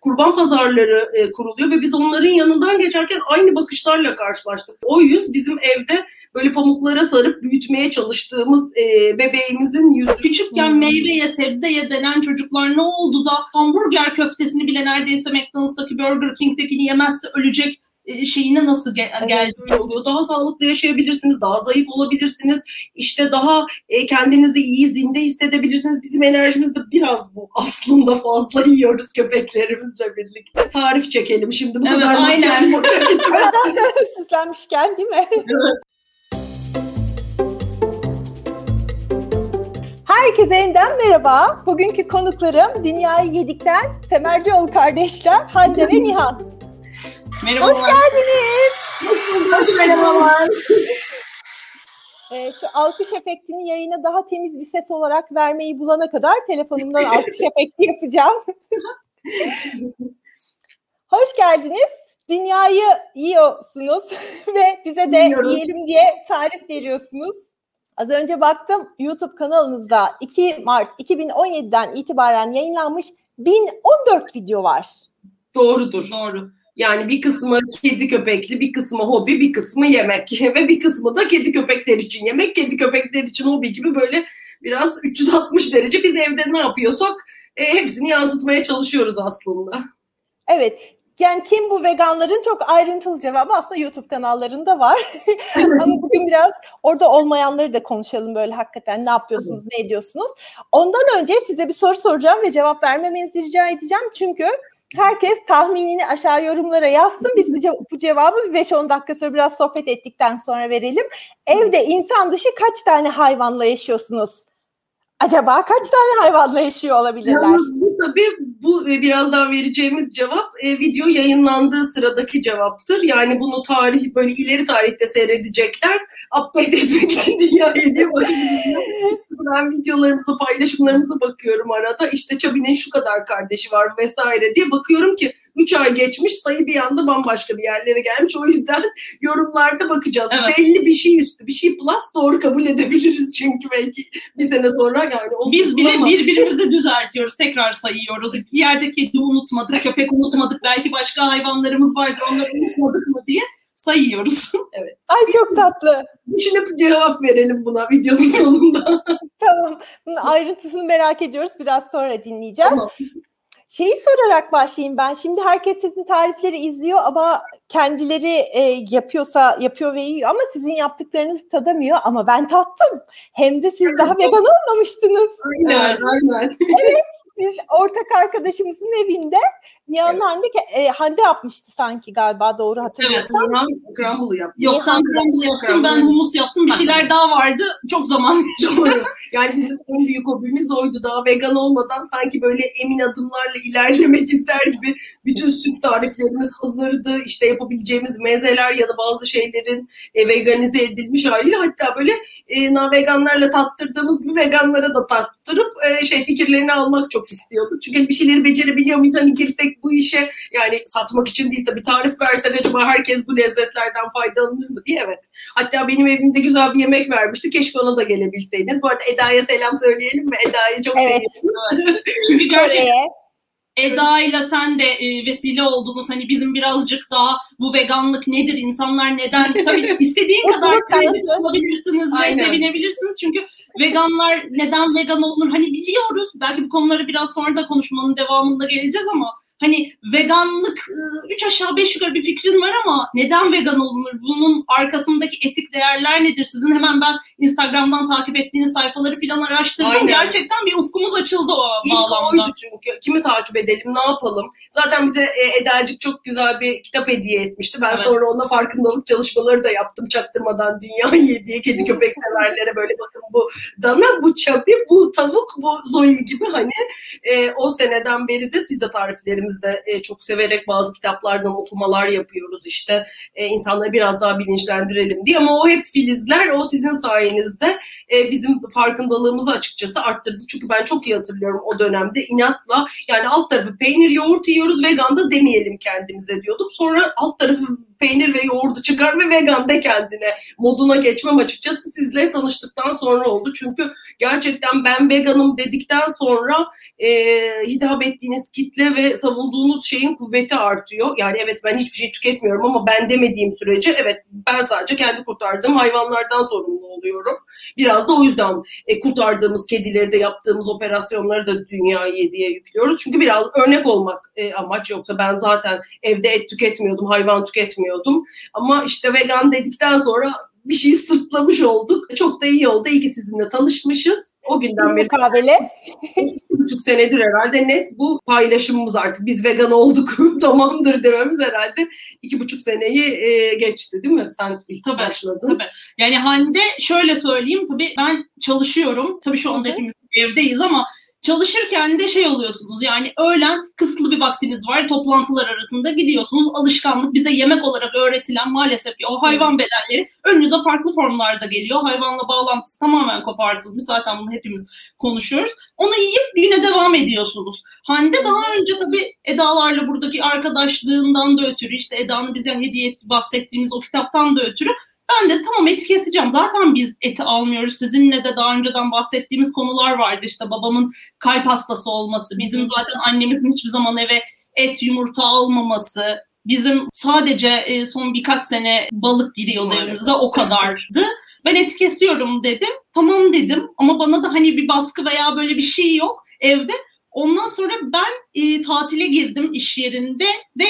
kurban pazarları e, kuruluyor ve biz onların yanından geçerken aynı bakışlarla karşılaştık. O yüz bizim evde böyle pamuklara sarıp büyütmeye çalıştığımız e, bebeğimizin yüzü. Küçükken hmm. meyveye, sebzeye denen çocuklar ne oldu da hamburger köftesini bile neredeyse McDonald's'taki Burger King'dekini yemezse ölecek şeyine nasıl gel evet, geldi oluyor. Daha sağlıklı yaşayabilirsiniz, daha zayıf olabilirsiniz. İşte daha e, kendinizi iyi zinde hissedebilirsiniz. Bizim enerjimiz de biraz bu aslında fazla yiyoruz köpeklerimizle birlikte. Tarif çekelim şimdi bu evet, kadar aynen. Süslenmişken değil mi? Herkese yeniden merhaba. Bugünkü konuklarım Dünyayı Yedikten Semercioğlu kardeşler Hande ve Nihan. Merhabalar. Hoş geldiniz. Hoş Merhabalar. Ee, şu alkış efektini yayına daha temiz bir ses olarak vermeyi bulana kadar telefonumdan alkış efekti yapacağım. Hoş geldiniz. Dünyayı yiyorsunuz ve bize de Yiyoruz. yiyelim diye tarif veriyorsunuz. Az önce baktım YouTube kanalınızda 2 Mart 2017'den itibaren yayınlanmış 1014 video var. Doğrudur. Doğru. Yani bir kısmı kedi köpekli, bir kısmı hobi, bir kısmı yemek ve bir kısmı da kedi köpekler için yemek, kedi köpekler için hobi gibi böyle biraz 360 derece biz evde ne yapıyorsak e, hepsini yansıtmaya çalışıyoruz aslında. Evet. Yani kim bu veganların çok ayrıntılı cevabı aslında YouTube kanallarında var. Ama bugün biraz orada olmayanları da konuşalım böyle hakikaten ne yapıyorsunuz, ne ediyorsunuz. Ondan önce size bir soru soracağım ve cevap vermemenizi rica edeceğim. Çünkü herkes tahminini aşağı yorumlara yazsın. Biz bu, bu cevabı bir 5-10 dakika sonra biraz sohbet ettikten sonra verelim. Evde insan dışı kaç tane hayvanla yaşıyorsunuz? Acaba kaç tane hayvanla yaşıyor olabilirler? Yalnız bu tabii bu birazdan vereceğimiz cevap e, video yayınlandığı sıradaki cevaptır. Yani bunu tarih böyle ileri tarihte seyredecekler. Update etmek için dünyaya diye Ben videolarımıza, paylaşımlarımıza bakıyorum arada. İşte Çabi'nin şu kadar kardeşi var vesaire diye bakıyorum ki 3 ay geçmiş sayı bir anda bambaşka bir yerlere gelmiş. O yüzden yorumlarda bakacağız. Evet. Belli bir şey üstü, bir şey plus doğru kabul edebiliriz çünkü belki bir sene sonra yani. Biz bile ama... birbirimizi düzeltiyoruz, tekrar sayıyoruz. Bir yerde kedi unutmadık, köpek unutmadık, belki başka hayvanlarımız vardır onları unutmadık mı diye sayıyoruz. evet. Ay çok tatlı. Düşünüp cevap verelim buna videonun sonunda. tamam. Bunun ayrıntısını merak ediyoruz. Biraz sonra dinleyeceğiz. Tamam. Şeyi sorarak başlayayım ben. Şimdi herkes sizin tarifleri izliyor ama kendileri e, yapıyorsa yapıyor ve yiyor ama sizin yaptıklarınızı tadamıyor ama ben tattım. Hem de siz daha vegan olmamıştınız. Aynen, aynen. Evet, biz ortak arkadaşımızın evinde Nihan evet. Hande, e, Hande yapmıştı sanki galiba doğru hatırlıyorsam. Evet, Nihan crumble yaptı. Yok sen crumble yaptın, ben humus yaptım. Bir şeyler daha vardı. Çok zaman Doğru. Yani bizim en büyük hobimiz oydu. Daha vegan olmadan sanki böyle emin adımlarla ilerlemek ister gibi bütün süt tariflerimiz hazırdı. İşte yapabileceğimiz mezeler ya da bazı şeylerin e, veganize edilmiş hali. Hatta böyle e, veganlarla tattırdığımız bir veganlara da tattırıp e, şey fikirlerini almak çok istiyorduk. Çünkü bir şeyleri becerebiliyor muyuz? Hani girsek bu işe yani satmak için değil tabii tarif versek acaba herkes bu lezzetlerden faydalanır mı diye evet. Hatta benim evimde güzel bir yemek vermişti. Keşke ona da gelebilseydiniz. Bu arada Eda'ya selam söyleyelim mi? Eda'yı çok evet. seviyorum. Çünkü gerçekten Eda ile sen de e, vesile oldunuz. Hani bizim birazcık daha bu veganlık nedir, insanlar neden? Tabii istediğin kadar kritik olabilirsiniz ve sevinebilirsiniz. Çünkü veganlar neden vegan olunur? Hani biliyoruz. Belki bu konuları biraz sonra da konuşmanın devamında geleceğiz ama hani veganlık ıı, üç aşağı beş yukarı bir fikrin var ama neden vegan olunur? Bunun arkasındaki etik değerler nedir? Sizin hemen ben Instagram'dan takip ettiğiniz sayfaları falan araştırdım. Aynen. Gerçekten bir ufkumuz açıldı o İlk bağlamda. oydu çünkü. Kimi takip edelim, ne yapalım? Zaten bize e, Edacık çok güzel bir kitap hediye etmişti. Ben evet. sonra ona farkındalık çalışmaları da yaptım çaktırmadan dünya yediği kedi köpek severlere böyle bakın bu dana, bu çabi, bu tavuk, bu zoe gibi hani e, o seneden beri de biz de tariflerimiz de e, çok severek bazı kitaplardan okumalar yapıyoruz işte e, insanları biraz daha bilinçlendirelim diye ama o hep filizler o sizin sayenizde e, bizim farkındalığımızı açıkçası arttırdı. Çünkü ben çok iyi hatırlıyorum o dönemde inatla yani alt tarafı peynir yoğurt yiyoruz vegan da demeyelim kendimize diyordum. Sonra alt tarafı peynir ve yoğurdu çıkar ve vegan de kendine moduna geçmem açıkçası sizle tanıştıktan sonra oldu. Çünkü gerçekten ben veganım dedikten sonra e, hitap ettiğiniz kitle ve savunduğunuz savunduğunuz şeyin kuvveti artıyor. Yani evet ben hiçbir şey tüketmiyorum ama ben demediğim sürece evet ben sadece kendi kurtardığım hayvanlardan sorumlu oluyorum. Biraz da o yüzden e, kurtardığımız kedileri de yaptığımız operasyonları da dünya yediye yüklüyoruz. Çünkü biraz örnek olmak e, amaç yoksa ben zaten evde et tüketmiyordum, hayvan tüketmiyordum. Ama işte vegan dedikten sonra bir şeyi sırtlamış olduk. Çok da iyi oldu. İyi ki sizinle tanışmışız. O günden beri mukabele. iki buçuk senedir herhalde net bu paylaşımımız artık. Biz vegan olduk tamamdır dememiz herhalde iki buçuk seneyi e, geçti değil mi? Sen ilk Tabii, başladın. Tabii. Yani Hande şöyle söyleyeyim tabii ben çalışıyorum. Tabii şu anda hepimiz evdeyiz ama çalışırken de şey oluyorsunuz yani öğlen kısıtlı bir vaktiniz var toplantılar arasında gidiyorsunuz alışkanlık bize yemek olarak öğretilen maalesef o hayvan bedenleri önünüze farklı formlarda geliyor. Hayvanla bağlantısı tamamen kopartılmış zaten bunu hepimiz konuşuyoruz. Onu yiyip güne devam ediyorsunuz. Hande daha önce tabii Eda'larla buradaki arkadaşlığından da ötürü işte Eda'nın bize hediye etti bahsettiğimiz o kitaptan da ötürü ben de tamam eti keseceğim. Zaten biz eti almıyoruz. Sizinle de daha önceden bahsettiğimiz konular vardı. İşte babamın kalp hastası olması, bizim zaten annemizin hiçbir zaman eve et, yumurta almaması, bizim sadece e, son birkaç sene balık giriyordu evimize o kadardı. Ben eti kesiyorum dedim. Tamam dedim ama bana da hani bir baskı veya böyle bir şey yok evde. Ondan sonra ben e, tatile girdim iş yerinde ve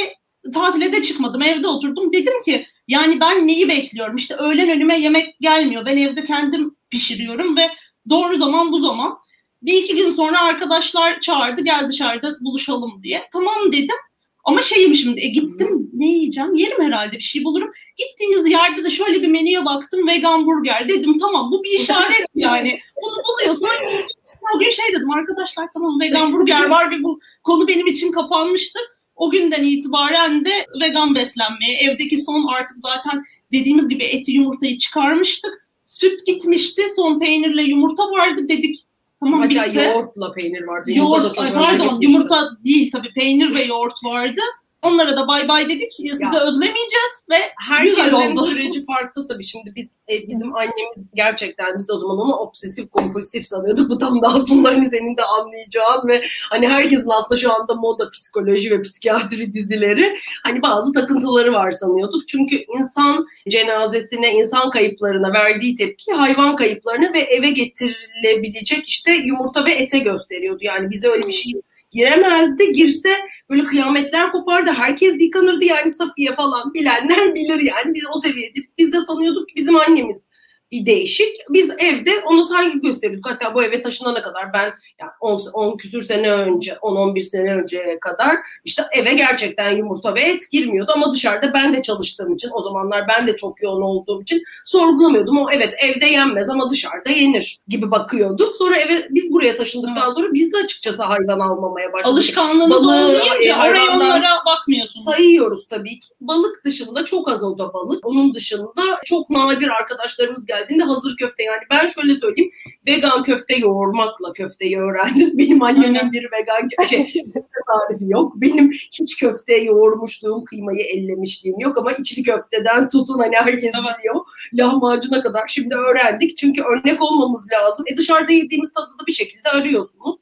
tatile de çıkmadım. Evde oturdum. Dedim ki yani ben neyi bekliyorum? İşte öğlen önüme yemek gelmiyor. Ben evde kendim pişiriyorum ve doğru zaman bu zaman. Bir iki gün sonra arkadaşlar çağırdı gel dışarıda buluşalım diye. Tamam dedim. Ama şeyim şimdi e, gittim ne yiyeceğim? Yerim herhalde bir şey bulurum. Gittiğimiz yerde de şöyle bir menüye baktım vegan burger dedim tamam bu bir işaret yani. Bunu buluyorsan yiyeceksin. O gün şey dedim arkadaşlar tamam vegan burger var ve bu konu benim için kapanmıştır. O günden itibaren de vegan beslenmeye, evdeki son artık zaten dediğimiz gibi eti yumurtayı çıkarmıştık. Süt gitmişti, son peynirle yumurta vardı dedik. Tamam Hatta bitti. yoğurtla peynir vardı. Yumurta Yoğurt, ay önce pardon yumurta değil tabii peynir ve yoğurt vardı. Onlara da bay bay dedik. Sizi Ya. özlemeyeceğiz ve Herkesin güzel oldu. süreci farklı tabii. Şimdi biz e, bizim annemiz gerçekten biz o zaman onu obsesif kompulsif sanıyorduk. Bu tam da aslında hani senin de anlayacağın ve hani herkesin aslında şu anda moda psikoloji ve psikiyatri dizileri hani bazı takıntıları var sanıyorduk. Çünkü insan cenazesine, insan kayıplarına verdiği tepki hayvan kayıplarına ve eve getirilebilecek işte yumurta ve ete gösteriyordu. Yani bize öyle bir şey giremezdi. Girse böyle kıyametler kopardı. Herkes yıkanırdı yani Safiye falan bilenler bilir yani. Biz o seviyedeydik. Biz de sanıyorduk ki bizim annemiz bir değişik. Biz evde ona saygı gösteriyorduk. Hatta bu eve taşınana kadar ben yani 10, 10 küsür sene önce, 10-11 sene önceye kadar işte eve gerçekten yumurta ve et girmiyordu ama dışarıda ben de çalıştığım için o zamanlar ben de çok yoğun olduğum için sorgulamıyordum. O evet evde yenmez ama dışarıda yenir gibi bakıyorduk. Sonra eve biz buraya taşındıktan sonra biz de açıkçası hayvan almamaya başladık. alışkanlığınız Balığı, olmayınca e, oraya onlara bakmıyorsunuz. sayıyoruz tabii ki. Balık dışında çok az o da balık. Onun dışında çok nadir arkadaşlarımız geldiğinde hazır köfte yani ben şöyle söyleyeyim vegan köfte yoğurmakla köfteyi öğrendim. Benim annemin bir vegan şey, köfte tarifi yok. Benim hiç köfte yoğurmuşluğum, kıymayı ellemişliğim yok ama içli köfteden tutun hani herkes biliyor. Lahmacuna kadar şimdi öğrendik. Çünkü örnek olmamız lazım. E dışarıda yediğimiz tadı da bir şekilde arıyorsunuz.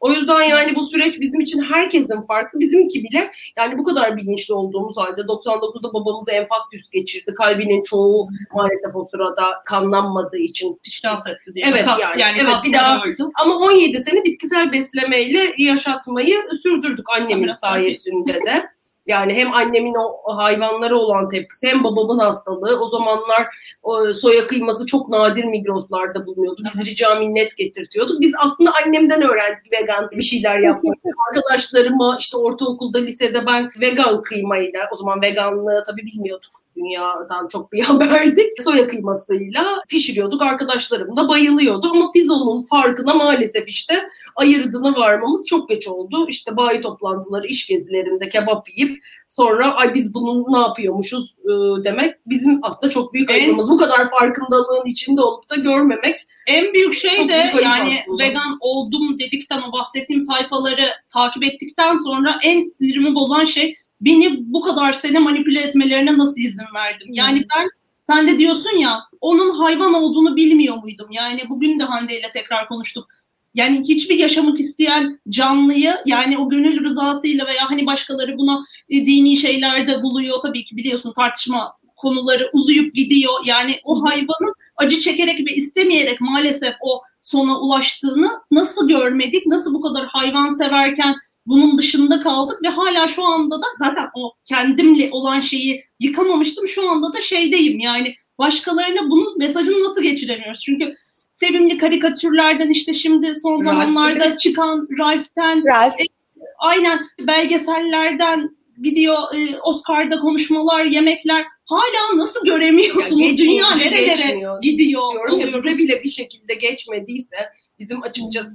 O yüzden yani bu süreç bizim için herkesin farklı. Bizimki bile yani bu kadar bilinçli olduğumuz halde 99'da babamız enfarktüs geçirdi. Kalbinin çoğu maalesef o sırada kanlanmadığı için. Diye. Evet, Kas, yani, yani, evet, bir daha- öldü. Ama 17 sene bitkisel beslemeyle yaşatmayı sürdürdük annemin sayesinde de. Yani hem annemin o hayvanlara olan tepkisi hem babamın hastalığı. O zamanlar o soya kıyması çok nadir Migros'larda bulunuyordu. Biz rica minnet getirtiyorduk. Biz aslında annemden öğrendik vegan bir şeyler yapmayı. Arkadaşlarıma işte ortaokulda, lisede ben vegan kıymayla, o zaman veganlığı tabii bilmiyorduk. Dünyadan çok bir haberdik. Soya kıymasıyla pişiriyorduk. Arkadaşlarım da bayılıyordu ama biz onun farkına maalesef işte ayırdığına varmamız çok geç oldu. İşte bayi toplantıları, iş gezilerinde kebap yiyip sonra ay biz bunu ne yapıyormuşuz e, demek bizim aslında çok büyük ayıbımız. Bu kadar farkındalığın içinde olup da görmemek En büyük şey de büyük yani aslında. vegan oldum dedikten o bahsettiğim sayfaları takip ettikten sonra en sinirimi bozan şey beni bu kadar sene manipüle etmelerine nasıl izin verdim? Yani ben sen de diyorsun ya onun hayvan olduğunu bilmiyor muydum? Yani bugün de Hande ile tekrar konuştuk. yani hiçbir yaşamak isteyen canlıyı yani o gönül rızasıyla veya hani başkaları buna e, dini şeylerde buluyor tabii ki biliyorsun tartışma konuları uzayıp gidiyor. Yani o hayvanın acı çekerek ve istemeyerek maalesef o sona ulaştığını nasıl görmedik? Nasıl bu kadar hayvan severken bunun dışında kaldık ve hala şu anda da zaten o kendimle olan şeyi yıkamamıştım. Şu anda da şeydeyim yani başkalarına bunun mesajını nasıl geçiremiyoruz? Çünkü sevimli karikatürlerden işte şimdi son zamanlarda çıkan Ralph'ten Ralph. e, aynen belgesellerden video e, Oscar'da konuşmalar, yemekler hala nasıl göremiyorsunuz? Ya Dünya nerelere geçmiyor. gidiyor? diyorum ya bize bile bir şekilde geçmediyse bizim açıkçası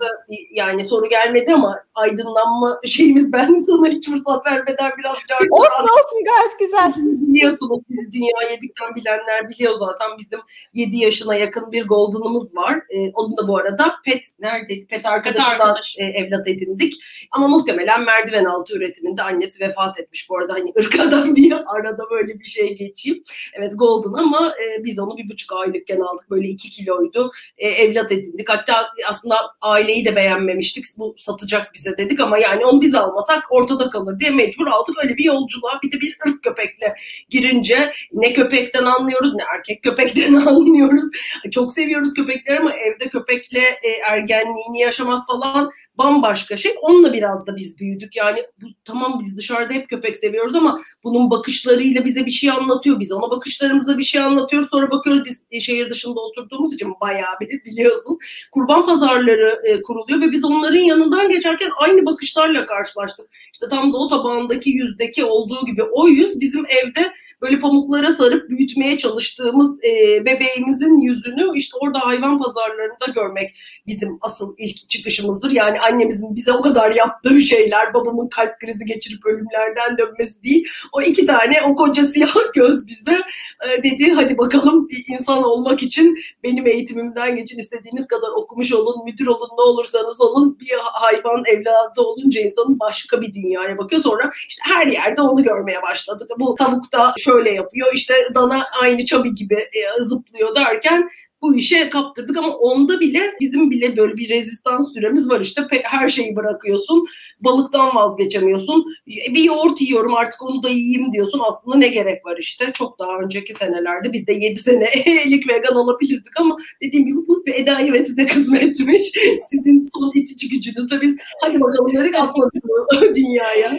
yani soru gelmedi ama aydınlanma şeyimiz ben sana hiç fırsat vermeden biraz cartı Olsun olsun gayet güzel. biliyorsunuz bizi dünya yedikten bilenler biliyor zaten bizim 7 yaşına yakın bir golden'ımız var. Ee, onun da bu arada pet neredeydi? Pet arkadaşından arkadaş. e, evlat edindik. Ama muhtemelen merdiven altı üretiminde annesi vefat etmiş. Bu arada hani ırkadan bir arada böyle bir şey geçeyim. Evet golden ama e, biz onu bir buçuk aylıkken aldık. Böyle iki kiloydu. E, evlat edindik. Hatta aslında aileyi de beğenmemiştik. Bu satacak bize dedik ama yani onu biz almasak ortada kalır diye mecbur aldık. Öyle bir yolculuğa bir de bir ırk köpekle girince ne köpekten anlıyoruz ne erkek köpekten anlıyoruz. Çok seviyoruz köpekleri ama evde köpekle e, ergenliğini yaşamak falan bambaşka şey. Onunla biraz da biz büyüdük. Yani bu, tamam biz dışarıda hep köpek seviyoruz ama bunun bakışlarıyla bize bir şey anlatıyor. Biz ona bakışlarımızla bir şey anlatıyoruz. Sonra bakıyoruz biz e, şehir dışında oturduğumuz için bayağı bir biliyorsun. Kurban pazarları e, kuruluyor ve biz onların yanından geçerken aynı bakışlarla karşılaştık. İşte tam da o tabağındaki yüzdeki olduğu gibi o yüz bizim evde böyle pamuklara sarıp büyütmeye çalıştığımız e, bebeğimizin yüzünü işte orada hayvan pazarlarında görmek bizim asıl ilk çıkışımızdır. Yani annemizin bize o kadar yaptığı şeyler, babamın kalp krizi geçirip ölümlerden dönmesi değil. O iki tane o koca siyah göz bize e, dedi hadi bakalım bir insan olmak için benim eğitimimden geçin istediğiniz kadar okumuş olun, müdür olun, ne olursanız olun bir hayvan evladı olunca insanın başka bir dünyaya bakıyor. Sonra işte her yerde onu görmeye başladık. Bu tavuk da şöyle yapıyor, işte dana aynı çabi gibi e, zıplıyor derken bu işe kaptırdık ama onda bile bizim bile böyle bir rezistans süremiz var işte. Her şeyi bırakıyorsun balıktan vazgeçemiyorsun. E, bir yoğurt yiyorum artık onu da yiyeyim diyorsun. Aslında ne gerek var işte? Çok daha önceki senelerde biz de 7 senelik vegan olabilirdik ama dediğim gibi bu bir Eda Yevesi kısmetmiş. Sizin son itici gücünüzle biz hadi bakalım dedik atladık dünyaya.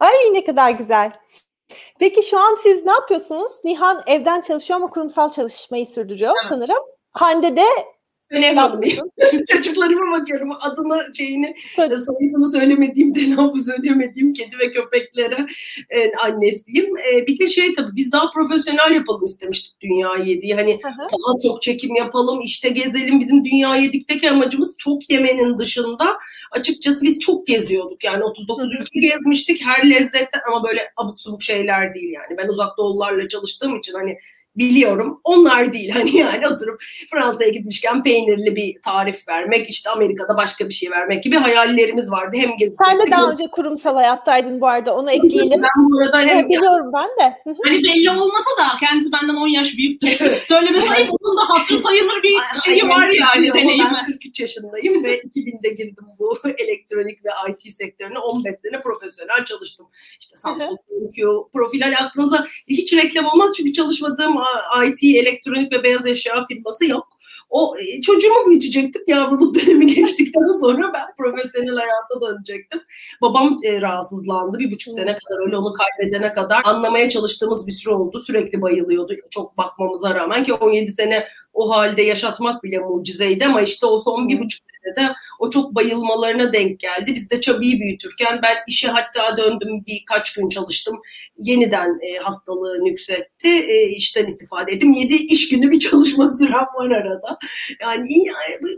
Ay ne kadar güzel. Peki şu an siz ne yapıyorsunuz? Nihan evden çalışıyor ama kurumsal çalışmayı sürdürüyor Evet. sanırım. Hande de Hanımıyım. yapıyorsun? Çocuklarıma bakıyorum adını şeyini sayısını söylemediğim, telaffuz edemediğim kedi ve köpeklere e, annesiyim. E, bir de şey tabii biz daha profesyonel yapalım istemiştik Dünya Yediği. Hani Hı hı. daha çok çekim yapalım, işte gezelim. Bizim Dünya Yedik'teki amacımız çok yemenin dışında açıkçası biz çok geziyorduk. Yani 39 ülke gezmiştik. Her lezzetten ama böyle abuk subuk şeyler değil yani. Ben uzak doğularla çalıştığım için hani biliyorum. Onlar değil hani yani oturup Fransa'ya gitmişken peynirli bir tarif vermek, işte Amerika'da başka bir şey vermek gibi hayallerimiz vardı. Hem gezecektik. Sen de daha hem- önce kurumsal hayattaydın bu arada onu ekleyelim. Ben bu arada hem biliyorum ben de. Hani belli olmasa da kendisi benden 10 yaş büyüktür. Söyleme sayıp onun da hatırı sayılır bir şeyi var yani deneyimi. Ben 43 yaşındayım ve 2000'de girdim bu elektronik ve IT sektörüne. 15 sene profesyonel çalıştım. İşte Samsung, BenQ, profil hani aklınıza hiç reklam olmaz çünkü çalışmadığım IT, elektronik ve beyaz eşya firması yok. O e, çocuğumu büyütecektim. Yavruluk dönemi geçtikten sonra ben profesyonel hayata dönecektim. Babam e, rahatsızlandı. Bir buçuk sene kadar öyle onu kaybedene kadar anlamaya çalıştığımız bir süre oldu. Sürekli bayılıyordu. Çok bakmamıza rağmen ki 17 sene o halde yaşatmak bile mucizeydi ama işte o son bir buçuk senede o çok bayılmalarına denk geldi. Biz de Çabi'yi büyütürken ben işe hatta döndüm birkaç gün çalıştım. Yeniden e, hastalığı nüksetti. E, işten istifade ettim. 7 iş günü bir çalışma sürem var arada. Yani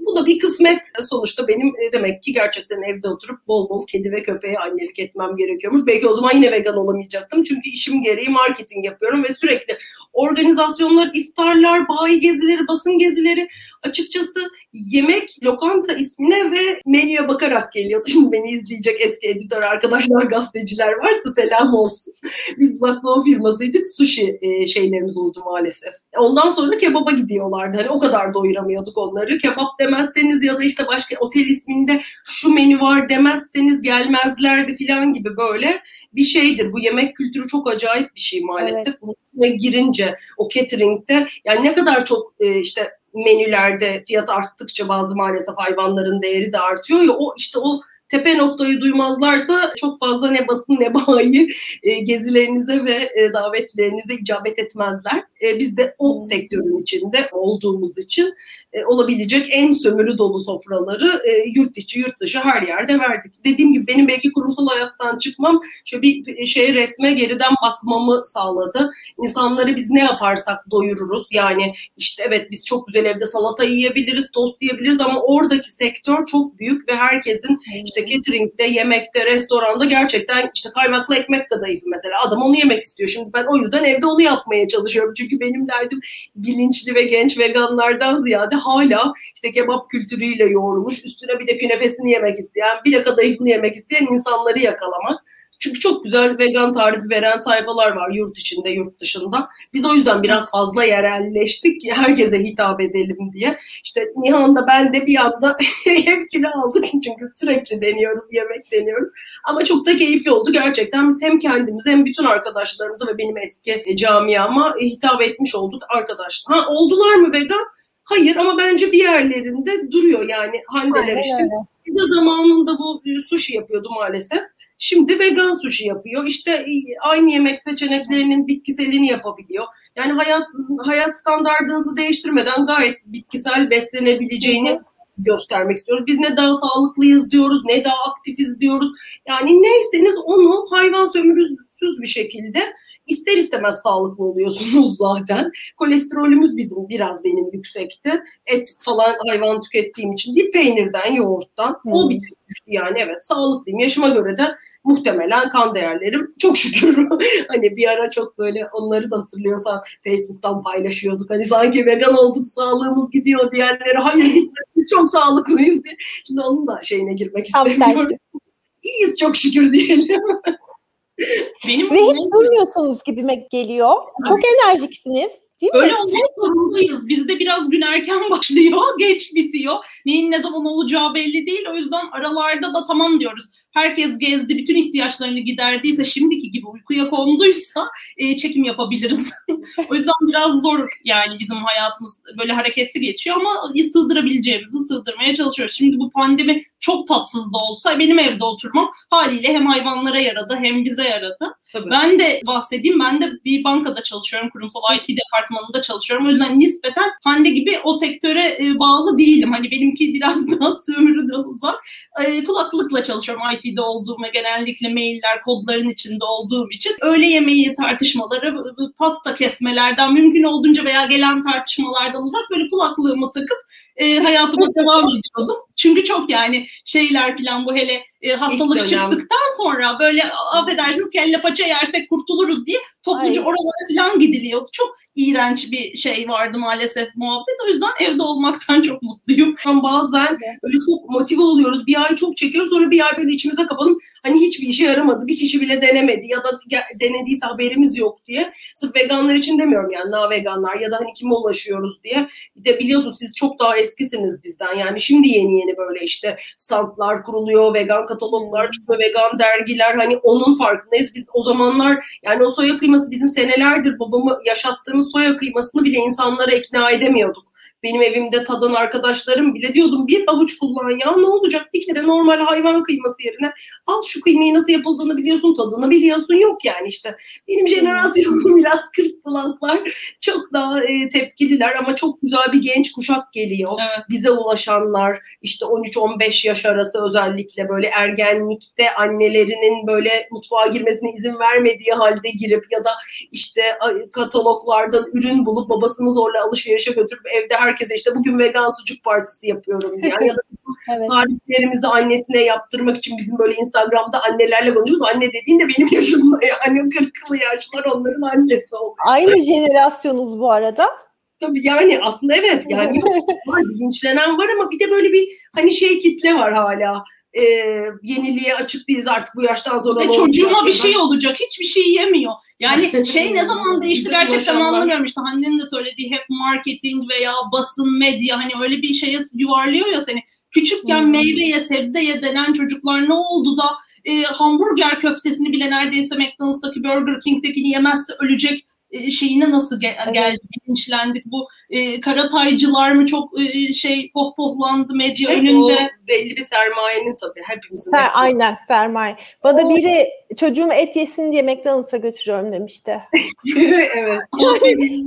bu da bir kısmet sonuçta benim e, demek ki gerçekten evde oturup bol bol kedi ve köpeğe annelik etmem gerekiyormuş. Belki o zaman yine vegan olamayacaktım. Çünkü işim gereği marketing yapıyorum ve sürekli organizasyonlar, iftarlar, bayi gezileri, basın gezileri açıkçası yemek, lokanta ismine ve menüye bakarak geliyordu. Şimdi beni izleyecek eski editör arkadaşlar, gazeteciler varsa selam olsun. Biz uzak doğu firmasıydık. Sushi e, şeylerimiz oldu maalesef. Ondan sonra kebaba gidiyorlardı. Hani o kadar doyuramıyorduk onları. Kebap demezseniz ya da işte başka otel isminde şu menü var demezseniz gelmezlerdi falan gibi böyle bir şeydir. Bu yemek kültürü çok acayip bir şey maalesef. Evet. Girince o catering'de yani ne kadar çok e, işte menülerde fiyat arttıkça bazı maalesef hayvanların değeri de artıyor ya o işte o tepe noktayı duymazlarsa çok fazla ne basın ne bayi e, gezilerinize ve e, davetlerinize icabet etmezler. E, biz de o hmm. sektörün içinde olduğumuz için e, olabilecek en sömürü dolu sofraları e, yurt içi yurt dışı her yerde verdik. Dediğim gibi benim belki kurumsal hayattan çıkmam şöyle bir şey resme geriden bakmamı sağladı. İnsanları biz ne yaparsak doyururuz. Yani işte evet biz çok güzel evde salata yiyebiliriz, tost yiyebiliriz ama oradaki sektör çok büyük ve herkesin işte catering'de, yemekte, restoranda gerçekten işte kaymaklı ekmek kadayıfı mesela. Adam onu yemek istiyor. Şimdi ben o yüzden evde onu yapmaya çalışıyorum. Çünkü benim derdim bilinçli ve genç veganlardan ziyade hala işte kebap kültürüyle yoğrulmuş, üstüne bir de künefesini yemek isteyen, bir de kadayıfını yemek isteyen insanları yakalamak. Çünkü çok güzel vegan tarifi veren sayfalar var yurt içinde, yurt dışında. Biz o yüzden biraz fazla yerelleştik ki herkese hitap edelim diye. İşte Nihan'da ben de bir anda hep kilo aldık çünkü sürekli deniyoruz, yemek deniyoruz. Ama çok da keyifli oldu gerçekten. Biz hem kendimize hem bütün arkadaşlarımıza ve benim eski camiama hitap etmiş olduk arkadaşlar. Ha oldular mı vegan? Hayır ama bence bir yerlerinde duruyor yani Handeler işte. Bir de zamanında bu sushi yapıyordu maalesef. Şimdi vegan sushi yapıyor. İşte e, aynı yemek seçeneklerinin bitkiselini yapabiliyor. Yani hayat hayat standartınızı değiştirmeden gayet bitkisel beslenebileceğini göstermek istiyoruz. Biz ne daha sağlıklıyız diyoruz, ne daha aktifiz diyoruz. Yani neyseniz onu hayvan sömürüsüz bir şekilde ister istemez sağlıklı oluyorsunuz zaten. Kolesterolümüz bizim biraz benim yüksekti. Et falan hayvan tükettiğim için değil peynirden, yoğurttan. Hmm. O bir düştü yani evet sağlıklıyım. Yaşıma göre de muhtemelen kan değerlerim çok şükür. hani bir ara çok böyle onları da hatırlıyorsan Facebook'tan paylaşıyorduk. Hani sanki vegan olduk sağlığımız gidiyor diyenlere hayır biz çok sağlıklıyız diye. Şimdi onun da şeyine girmek istemiyorum. İyiyiz çok şükür diyelim. Benim Ve hiç durmuyorsunuz gibi geliyor. Çok enerjiksiniz. Değil Öyle olmak zorundayız. Bizde biraz gün erken başlıyor, geç bitiyor. Neyin ne zaman olacağı belli değil. O yüzden aralarda da tamam diyoruz herkes gezdi, bütün ihtiyaçlarını giderdiyse, şimdiki gibi uykuya konduysa e, çekim yapabiliriz. o yüzden biraz zor yani bizim hayatımız böyle hareketli geçiyor ama sığdırabileceğimizi sığdırmaya çalışıyoruz. Şimdi bu pandemi çok tatsız da olsa benim evde oturmam haliyle hem hayvanlara yaradı hem bize yaradı. Tabii. Ben de bahsedeyim, ben de bir bankada çalışıyorum, kurumsal IT departmanında çalışıyorum. O yüzden nispeten Hande gibi o sektöre e, bağlı değilim. Hani benimki biraz daha sömürüden uzak. E, kulaklıkla çalışıyorum IT'de olduğum ve genellikle mailler, kodların içinde olduğum için öğle yemeği tartışmaları, pasta kesmelerden mümkün olduğunca veya gelen tartışmalardan uzak böyle kulaklığımı takıp e, hayatıma devam ediyordum. Çünkü çok yani şeyler falan bu hele e, hastalık çıktıktan sonra böyle affedersiniz kelle paça yersek kurtuluruz diye topluca Ay. oralara falan gidiliyordu. Çok iğrenç bir şey vardı maalesef muhabbet. O yüzden evde olmaktan çok mutluyum. Ama bazen öyle çok motive oluyoruz. Bir ay çok çekiyoruz sonra bir ay böyle içimize kapalım. Hani hiçbir işe yaramadı. Bir kişi bile denemedi ya da denediyse haberimiz yok diye. Sırf veganlar için demiyorum yani na veganlar ya da hani kime ulaşıyoruz diye. Bir de biliyorsunuz siz çok daha eskisiniz bizden. Yani şimdi yeni yeni böyle işte standlar kuruluyor, vegan kataloglar çıkıyor, vegan dergiler. Hani onun farkındayız. Biz o zamanlar yani o soya kıyması bizim senelerdir babamı yaşattığımız soya kıymasını bile insanlara ikna edemiyorduk. Benim evimde tadan arkadaşlarım bile diyordum bir avuç kullan ya ne olacak? Bir kere normal hayvan kıyması yerine al şu kıymayı nasıl yapıldığını biliyorsun tadını biliyorsun. Yok yani işte. Benim jenerasyonum biraz 40 pluslar. Çok daha e, tepkililer ama çok güzel bir genç kuşak geliyor. Evet. Bize ulaşanlar. İşte 13-15 yaş arası özellikle böyle ergenlikte annelerinin böyle mutfağa girmesine izin vermediği halde girip ya da işte kataloglardan ürün bulup babasını zorla alışverişe götürüp evde her herkese işte bugün vegan sucuk partisi yapıyorum diye. ya da evet. tariflerimizi annesine yaptırmak için bizim böyle Instagram'da annelerle konuşuyoruz. Anne dediğin de benim yaşımda yani 40'lı yaşlar onların annesi oluyor. Aynı jenerasyonuz bu arada. Tabii yani aslında evet yani var, bilinçlenen var ama bir de böyle bir hani şey kitle var hala. Ee, yeniliğe açık değiliz artık bu yaştan sonra. Ve çocuğuma bir şey olacak. Hiçbir şey yemiyor. Yani şey ne zaman değişti Bizim gerçekten anlamıyorum işte Hande'nin de söylediği hep marketing veya basın medya hani öyle bir şeye yuvarlıyor ya seni. Küçükken Hmm. meyve ye sebze ye denen çocuklar ne oldu da e, hamburger köftesini bile neredeyse McDonald's'taki Burger King'dekini yemezse ölecek e, şeyine nasıl ge- Evet. geldi bilinçlendik. Bu e, karataycılar mı çok e, şey pohpohlandı medya Şey, önünde. o belli bir sermayenin tabii hepimizin. Ha, aynen sermaye. Bana O- biri çocuğum et yesin diye McDonald's'a götürüyorum demişti. evet.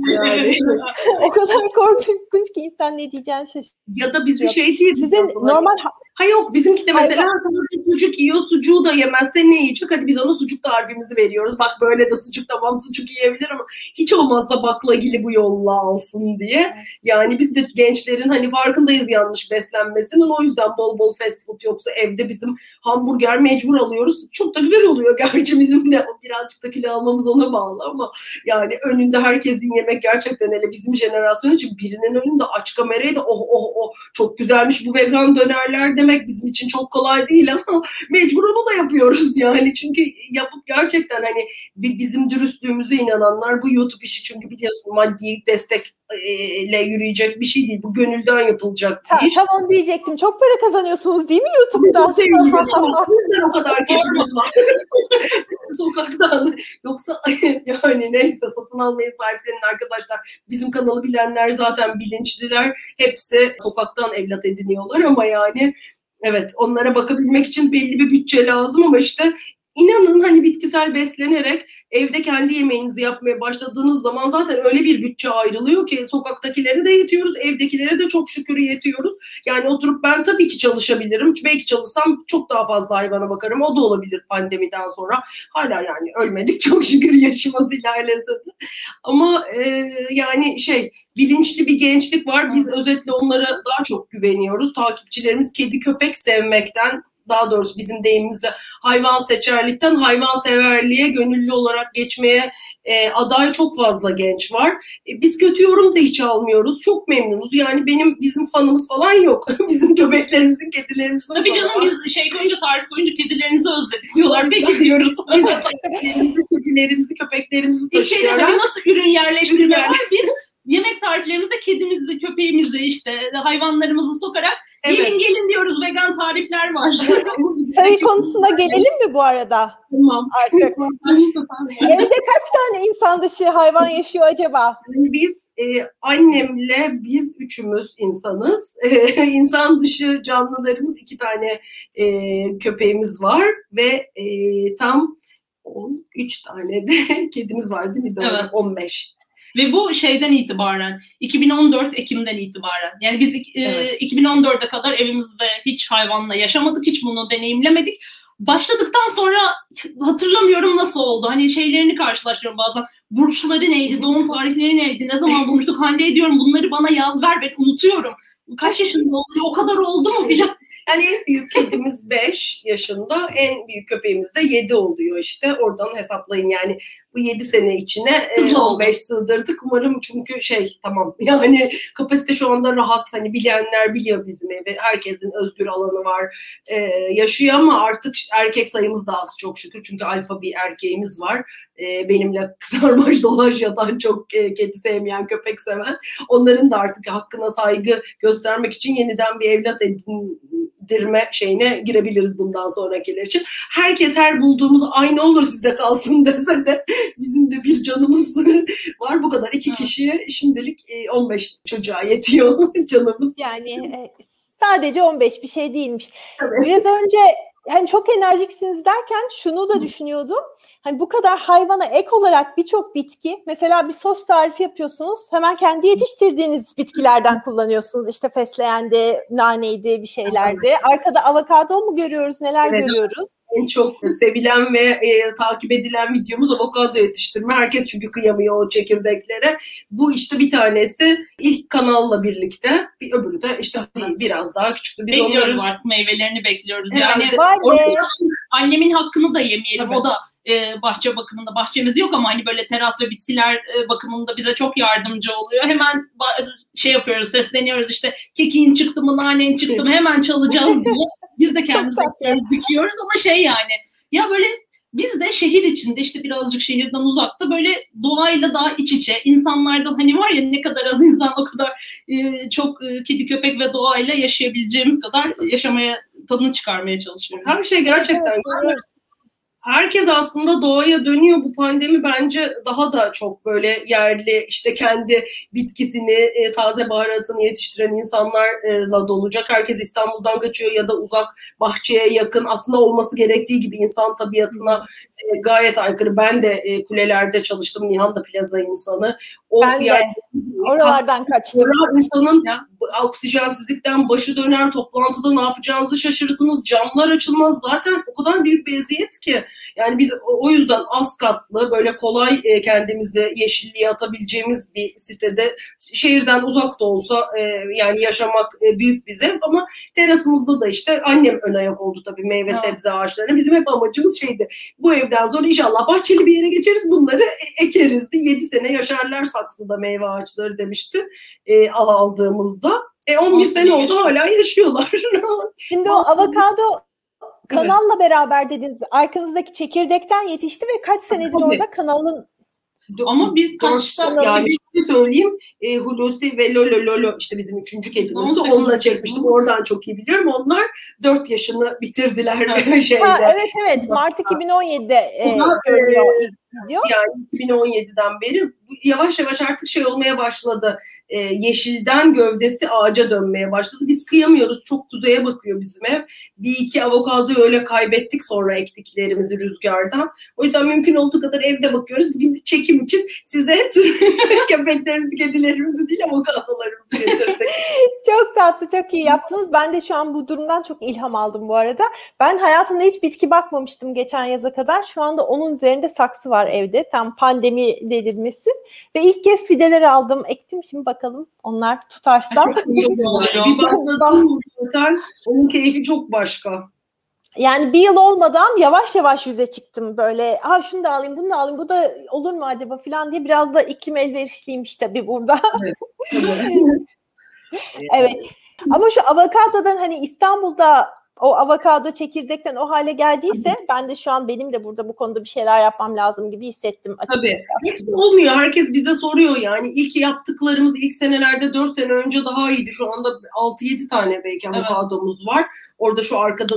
yani. o kadar korkunç ki insan ne diyeceğini şaşırıyor. Ya da bizi şey değil. Sizin normal ha- yok bizimki de Hayır, mesela sadece sucuk yiyor sucuğu da yemezse ne yiyecek? Hadi biz ona sucuk tarifimizi veriyoruz. Bak böyle de sucuk tamam sucuk yiyebilir ama hiç olmazsa baklagili bu yolla alsın diye. Yani biz de gençlerin hani farkındayız yanlış beslenmesinin. O yüzden bol bol fast food yoksa evde bizim hamburger mecbur alıyoruz. Çok da güzel oluyor gerçi bizim de. Birazcık da kilo almamız ona bağlı ama yani önünde herkesin yemek gerçekten hele bizim jenerasyon için birinin önünde aç kamerayı da oh oh oh çok güzelmiş bu vegan dönerler demek bizim için çok kolay değil ama mecbur onu da yapıyoruz yani çünkü yapıp gerçekten hani bi- bizim dürüstlüğümüze inananlar bu YouTube işi çünkü biliyorsun maddi destekle yürüyecek bir şey değil bu gönülden yapılacak bir iş. tam onu diyecektim. Çok para kazanıyorsunuz değil mi YouTube'dan? Sevgili. O kadar var. Sokaktan. Yoksa yani neyse satın almayı sahiplenin arkadaşlar. Bizim kanalı bilenler zaten bilinçliler. Hepsi sokaktan evlat ediniyorlar ama yani evet onlara bakabilmek için belli bir bütçe lazım ama işte inanın hani bitkisel beslenerek evde kendi yemeğinizi yapmaya başladığınız zaman zaten öyle bir bütçe ayrılıyor ki sokaktakilere de yetiyoruz, evdekilere de çok şükür yetiyoruz. Yani oturup ben tabii ki çalışabilirim. Belki çalışsam çok daha fazla hayvana bakarım. O da olabilir pandemiden sonra. Hala yani ölmedik çok şükür yaşımız ilerlese de. Ama e, yani şey bilinçli bir gençlik var. Biz özetle onlara daha çok güveniyoruz. Takipçilerimiz kedi köpek sevmekten daha doğrusu bizim deyimimizle hayvan seçerlikten hayvan severliğe gönüllü olarak geçmeye e, aday çok fazla genç var. E, biz kötü yorum da hiç almıyoruz. Çok memnunuz. Yani benim bizim fanımız falan yok. bizim köpeklerimizin, kedilerimizin Tabii fanı canım biz şey koyunca tarif koyunca kedilerinizi özledik diyorlar. Peki diyoruz. Biz kedilerimizi, köpeklerimizi İlk şeyde nasıl ürün yerleştirme var. Biz yemek tariflerimizde kedimizi, köpeğimizi işte hayvanlarımızı sokarak Evet. gelin gelin diyoruz vegan tarifler var. Sayı konusuna gelelim mi bu arada Tamam. artık? Evde kaç tane insan dışı hayvan yaşıyor acaba? Yani biz e, annemle biz üçümüz insanız. E, insan dışı canlılarımız iki tane e, köpeğimiz var ve e, tam 13 tane de kedimiz var değil mi? Evet. 15. Ve bu şeyden itibaren 2014 Ekim'den itibaren yani biz e, Evet. 2014'e kadar evimizde hiç hayvanla yaşamadık hiç bunu deneyimlemedik. Başladıktan sonra hatırlamıyorum nasıl oldu. Hani şeylerini karşılaşıyorum bazen. Burçları neydi, doğum tarihleri neydi, ne zaman bulmuştuk. Hande diyorum bunları bana yaz ver ben unutuyorum. Kaç yaşında oluyor, o kadar oldu mu filan. Yani en büyük kedimiz 5 yaşında, en büyük köpeğimiz de 7 oluyor işte. Oradan hesaplayın yani bu 7 sene içine e, Hızlı oldu. 15 sığdırdık. Umarım çünkü şey tamam yani kapasite şu anda rahat. Hani bilenler biliyor bizim evi. Herkesin özgür alanı var. E, yaşıyor ama artık erkek sayımız da az çok şükür. Çünkü alfa bir erkeğimiz var. E, benimle sarmaş dolaş yatan çok e, kedi sevmeyen, köpek seven. Onların da artık hakkına saygı göstermek için yeniden bir evlat edindirme şeyine girebiliriz bundan sonrakiler için. Herkes her bulduğumuz aynı olur sizde kalsın dese de bizim de bir canımız var bu kadar. iki kişiye şimdilik e, 15 çocuğa yetiyor canımız. Yani e, sadece 15 bir şey değilmiş. Evet. Biraz önce hani çok enerjiksiniz derken şunu da düşünüyordum. Hani bu kadar hayvana ek olarak birçok bitki mesela bir sos tarifi yapıyorsunuz. Hemen kendi yetiştirdiğiniz bitkilerden kullanıyorsunuz. İşte fesleğendi, naneydi, bir şeylerdi. Arkada avokado mu görüyoruz? Neler Evet. görüyoruz? En çok sevilen ve e, takip edilen videomuz avokado yetiştirme. Herkes çünkü kıyamıyor o çekirdeklere. Bu işte bir tanesi ilk kanalla birlikte. Bir öbürü de işte bir- biraz daha küçüktü. Biz bekliyoruz onları artık meyvelerini bekliyoruz. Herhalde. Yani be. annemin hakkını da yemeyelim. Tabii. O da e, bahçe bakımında. Bahçemiz yok ama hani böyle teras ve bitkiler e, bakımında bize çok yardımcı oluyor. Hemen şey yapıyoruz, sesleniyoruz işte kekin çıktı mı, nanen çıktı mı hemen çalacağız diye. Biz de kendimiz dikiyoruz ama şey yani ya böyle biz de şehir içinde işte birazcık şehirden uzakta böyle doğayla daha iç içe insanlardan hani var ya ne kadar az insan o kadar e, çok e, kedi köpek ve doğayla yaşayabileceğimiz kadar yaşamaya tadını çıkarmaya çalışıyoruz. Her şey gerçekten evet, herkes aslında doğaya dönüyor. Bu pandemi bence daha da çok böyle yerli işte kendi bitkisini, e, taze baharatını yetiştiren insanlarla dolacak. Herkes İstanbul'dan kaçıyor ya da uzak bahçeye yakın aslında olması gerektiği gibi insan tabiatına e, gayet aykırı. Ben de e, kulelerde çalıştım. Nihan da plaza insanı. O ben de. Yani, Oralardan kaçtım. insanın ya. oksijensizlikten başı döner, toplantıda ne yapacağınızı şaşırırsınız. Camlar açılmaz. Zaten o kadar büyük bir eziyet ki. Yani biz o yüzden az katlı, böyle kolay e, kendimizi yeşilliğe atabileceğimiz bir sitede şehirden uzak da olsa e, yani yaşamak e, büyük bir zevk ama terasımızda da işte annem ön ayak oldu tabii meyve evet. sebze ağaçlarına. Bizim hep amacımız şeydi. Bu evden sonra inşallah bahçeli bir yere geçeriz bunları ekeriz. 7 sene yaşarlar saksıda meyve ağaçları demişti e, aldığımızda. E 11 sene oldu hala yaşıyorlar. Şimdi o avokado kanalla evet. beraber dediniz. Arkanızdaki çekirdekten yetişti ve kaç senedir Tabii. orada kanalın ama biz kaçta yani bir şey söyleyeyim. E, Hulusi ve Lolo Lolo işte bizim üçüncü kedimizdi onunla çekmiştim oradan çok iyi biliyorum. Onlar dört yaşını bitirdiler şeyde. Ha, evet evet. Mart 2017'de e, Ona, e, yani 2017'den beri yavaş yavaş artık şey olmaya başladı. E, yeşilden gövdesi ağaca dönmeye başladı. Biz kıyamıyoruz. Çok kuzeye bakıyor bizim ev. Bir iki avokadoyu öyle kaybettik sonra ektiklerimizi rüzgardan. O yüzden mümkün olduğu kadar evde bakıyoruz. Bugün çekim için size köpeklerimizi, kedilerimizi değil avokadolarımızı getirdik. çok tatlı, çok iyi yaptınız. Ben de şu an bu durumdan çok ilham aldım bu arada. Ben hayatımda hiç bitki bakmamıştım geçen yaza kadar. Şu anda onun üzerinde saksı var evde. Tam pandemi delirmesi. Ve ilk kez fideler aldım, ektim. Şimdi bakalım onlar tutarsa. bir başladım zaten onun keyfi çok başka. Yani bir yıl olmadan yavaş yavaş yüze çıktım böyle. Ha şunu da alayım, bunu da alayım, bu da olur mu acaba falan diye biraz da iklim elverişliymiş tabii burada. Evet. evet. Ama şu avokadodan hani İstanbul'da o avokado çekirdekten o hale geldiyse ben de şu an benim de burada bu konuda bir şeyler yapmam lazım gibi hissettim. Açıkçası. Tabii. Hepsi olmuyor. Herkes bize soruyor yani. ilk yaptıklarımız ilk senelerde 4 sene önce daha iyiydi. Şu anda 6-7 tane belki avokadomuz evet. var. Orada şu arkada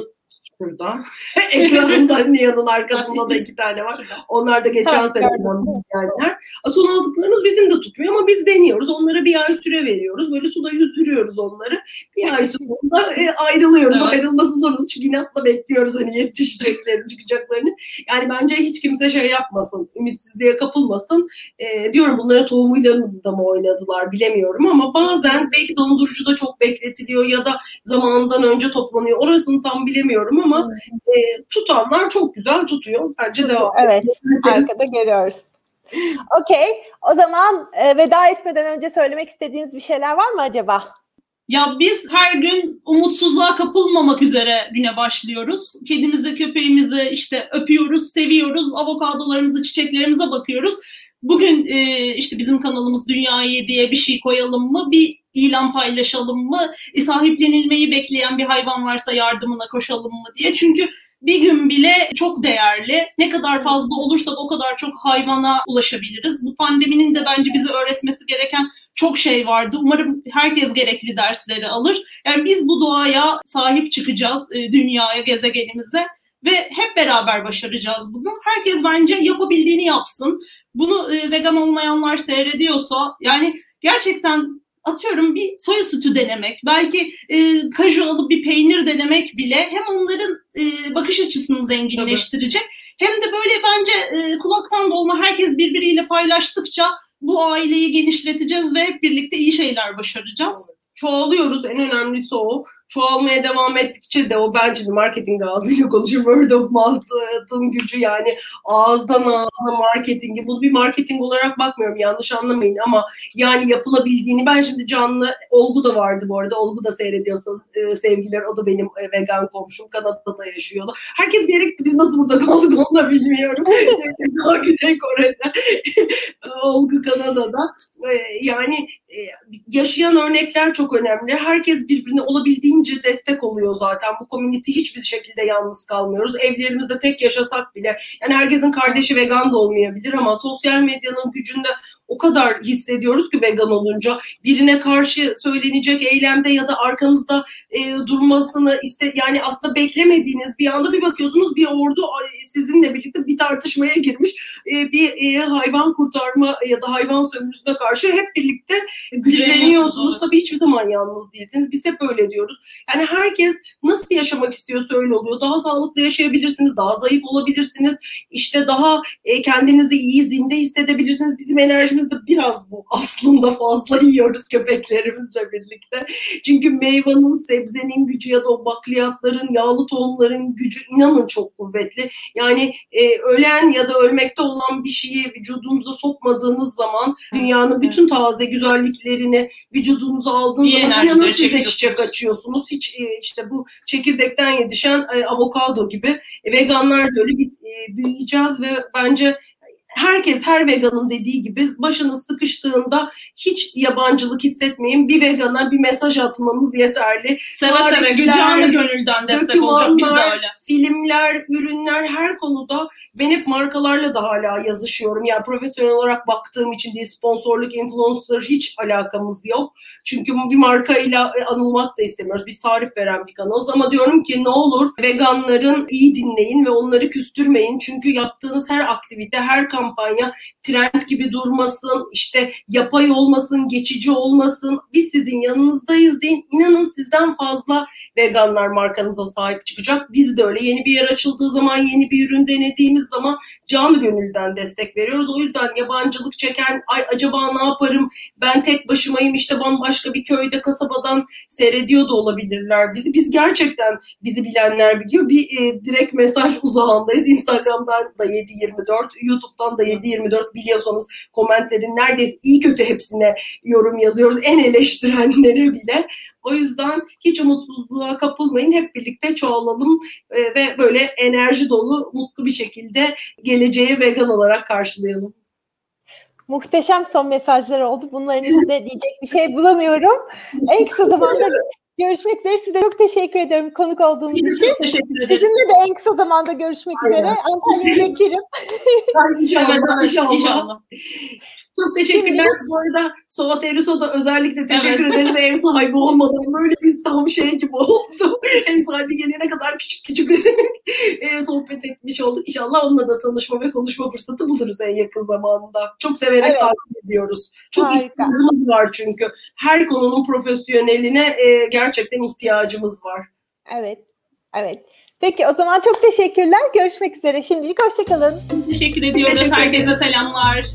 burada. Ekranımda Nihan'ın arkasında da iki tane var. Onlar da geçen seneden geldiler. Son aldıklarımız bizim de tutmuyor ama biz deniyoruz. Onlara bir ay süre veriyoruz. Böyle suda yüzdürüyoruz onları. Bir ay sonunda e, ayrılıyoruz. Evet. Ayrılması zorunlu çünkü inatla bekliyoruz hani yetişeceklerini, çıkacaklarını. Yani bence hiç kimse şey yapmasın, ümitsizliğe kapılmasın. E, diyorum bunlara tohumuyla da mı oynadılar bilemiyorum ama bazen belki dondurucuda çok bekletiliyor ya da zamanından önce toplanıyor. Orasını tam bilemiyorum ama ama e, tutanlar çok güzel tutuyor. Bence devam. Evet, arkada görüyoruz. Okey. O zaman e, veda etmeden önce söylemek istediğiniz bir şeyler var mı acaba? Ya biz her gün umutsuzluğa kapılmamak üzere güne başlıyoruz. Kedimizi, köpeğimizi işte öpüyoruz, seviyoruz. Avokadolarımızı, çiçeklerimize bakıyoruz. Bugün e, işte bizim kanalımız Dünyayı diye bir şey koyalım mı? Bir ilan paylaşalım mı? E, sahiplenilmeyi bekleyen bir hayvan varsa yardımına koşalım mı diye. Çünkü bir gün bile çok değerli. Ne kadar fazla olursak o kadar çok hayvana ulaşabiliriz. Bu pandeminin de bence bize öğretmesi gereken çok şey vardı. Umarım herkes gerekli dersleri alır. Yani biz bu doğaya sahip çıkacağız, e, dünyaya, gezegenimize ve hep beraber başaracağız bunu. Herkes bence yapabildiğini yapsın. Bunu e, vegan olmayanlar seyrediyorsa yani gerçekten atıyorum bir soya sütü denemek, belki e, kaju alıp bir peynir denemek bile hem onların e, bakış açısını zenginleştirecek Tabii. hem de böyle bence e, kulaktan dolma herkes birbiriyle paylaştıkça bu aileyi genişleteceğiz ve hep birlikte iyi şeyler başaracağız. çoğalıyoruz. En önemlisi o. Çoğalmaya devam ettikçe de o bence de marketing ağzıyla konuşuyor. Word of mouth'ın gücü yani ağızdan ağza marketingi. Bu bir marketing olarak bakmıyorum yanlış anlamayın ama yani yapılabildiğini ben şimdi canlı Olgu da vardı bu arada. Olgu da seyrediyorsanız e, sevgiler o da benim e, vegan komşum. Kanada'da yaşıyordu. Herkes bir yere. Biz nasıl burada kaldık onu da bilmiyorum. Daha Güney Kore'de. Olgu Kanada'da. E, yani e, yaşayan örnekler çok önemli. Herkes birbirine olabildiğince destek oluyor zaten. Bu community hiçbir şekilde yalnız kalmıyoruz. Evlerimizde tek yaşasak bile yani herkesin kardeşi vegan da olmayabilir ama sosyal medyanın gücünde o kadar hissediyoruz ki vegan olunca birine karşı söylenecek eylemde ya da arkanızda e, durmasını iste yani aslında beklemediğiniz bir anda bir bakıyorsunuz bir ordu sizinle birlikte bir tartışmaya girmiş e, bir e, hayvan kurtarma ya da hayvan sömürüsüne karşı hep birlikte güçleniyorsunuz. Tabii hiçbir zaman yalnız değilsiniz. Biz hep öyle diyoruz. Yani herkes nasıl yaşamak istiyorsa öyle oluyor. Daha sağlıklı yaşayabilirsiniz, daha zayıf olabilirsiniz. İşte daha e, kendinizi iyi zinde hissedebilirsiniz. Bizim enerjimiz de biraz bu aslında fazla yiyoruz köpeklerimizle birlikte. Çünkü meyvanın, sebzenin gücü ya da o bakliyatların, yağlı tohumların gücü inanın çok kuvvetli. Yani e, ölen ya da ölmekte olan bir şeyi vücudunuza sokmadığınız zaman dünyanın bütün taze güzelliklerini vücudunuza aldığınız zaman inanın siz de çiçek açıyorsunuz. Hiç e, işte bu çekirdekten yetişen e, avokado gibi. Veganlar da öyle bir, e, büyüyeceğiz ve bence herkes her veganın dediği gibi başınız sıkıştığında hiç yabancılık hissetmeyin. Bir vegana bir mesaj atmanız yeterli. Seve seve Tarifler, canı gönülden destek olacak biz de öyle. filmler, ürünler her konuda ben hep markalarla da hala yazışıyorum. Yani profesyonel olarak baktığım için değil sponsorluk, influencer hiç alakamız yok. Çünkü bu bir markayla e, anılmak da istemiyoruz. Biz tarif veren bir kanalız ama diyorum ki ne olur veganların iyi dinleyin ve onları küstürmeyin. Çünkü yaptığınız her aktivite, her kampanya trend gibi durmasın, işte yapay olmasın, geçici olmasın. Biz sizin yanınızdayız deyin. İnanın sizden fazla veganlar markanıza sahip çıkacak. Biz de öyle. Yeni bir yer açıldığı zaman, yeni bir ürün denediğimiz zaman canı gönülden destek veriyoruz. O yüzden yabancılık çeken, ay acaba ne yaparım, ben tek başımayım işte bambaşka bir köyde, kasabadan seyrediyor da olabilirler bizi. Biz gerçekten bizi bilenler biliyor. Bir e, direkt mesaj uzağındayız. Instagram'dan da 7-24, YouTube'dan da 7-24 biliyorsanız komentlerin neredeyse iyi kötü hepsine yorum yazıyoruz. En eleştirenleri bile. O yüzden hiç umutsuzluğa kapılmayın. Hep birlikte çoğalalım e, ve böyle enerji dolu, mutlu bir şekilde geleceği vegan olarak karşılayalım. Muhteşem son mesajlar oldu. Bunların üstüne diyecek bir şey bulamıyorum. En kısa zamanda görüşmek üzere. Size çok teşekkür ederim konuk olduğunuz Biz için. çok teşekkür ederiz. Sizinle de en kısa zamanda görüşmek Aynen. üzere. Antalya'ya beklerim. İnşallah, inşallah. inşallah. Çok teşekkürler. Şimdi- Bu arada Suat Eriso da özellikle teşekkür Evet. ederiz ev sahibi olmadan. Böyle biz tam şey gibi oldu. ev sahibi gelene kadar küçük küçük e, sohbet etmiş olduk. İnşallah onunla da tanışma ve konuşma fırsatı buluruz en yakın zamanda. Çok severek Evet. takip ediyoruz. Çok ihtiyacımız var çünkü. Her konunun profesyoneline e, gerçekten ihtiyacımız var. Evet. Evet. Peki o zaman çok teşekkürler. Görüşmek üzere. Şimdilik hoşçakalın. Teşekkür ediyoruz. Teşekkür Herkese selamlar.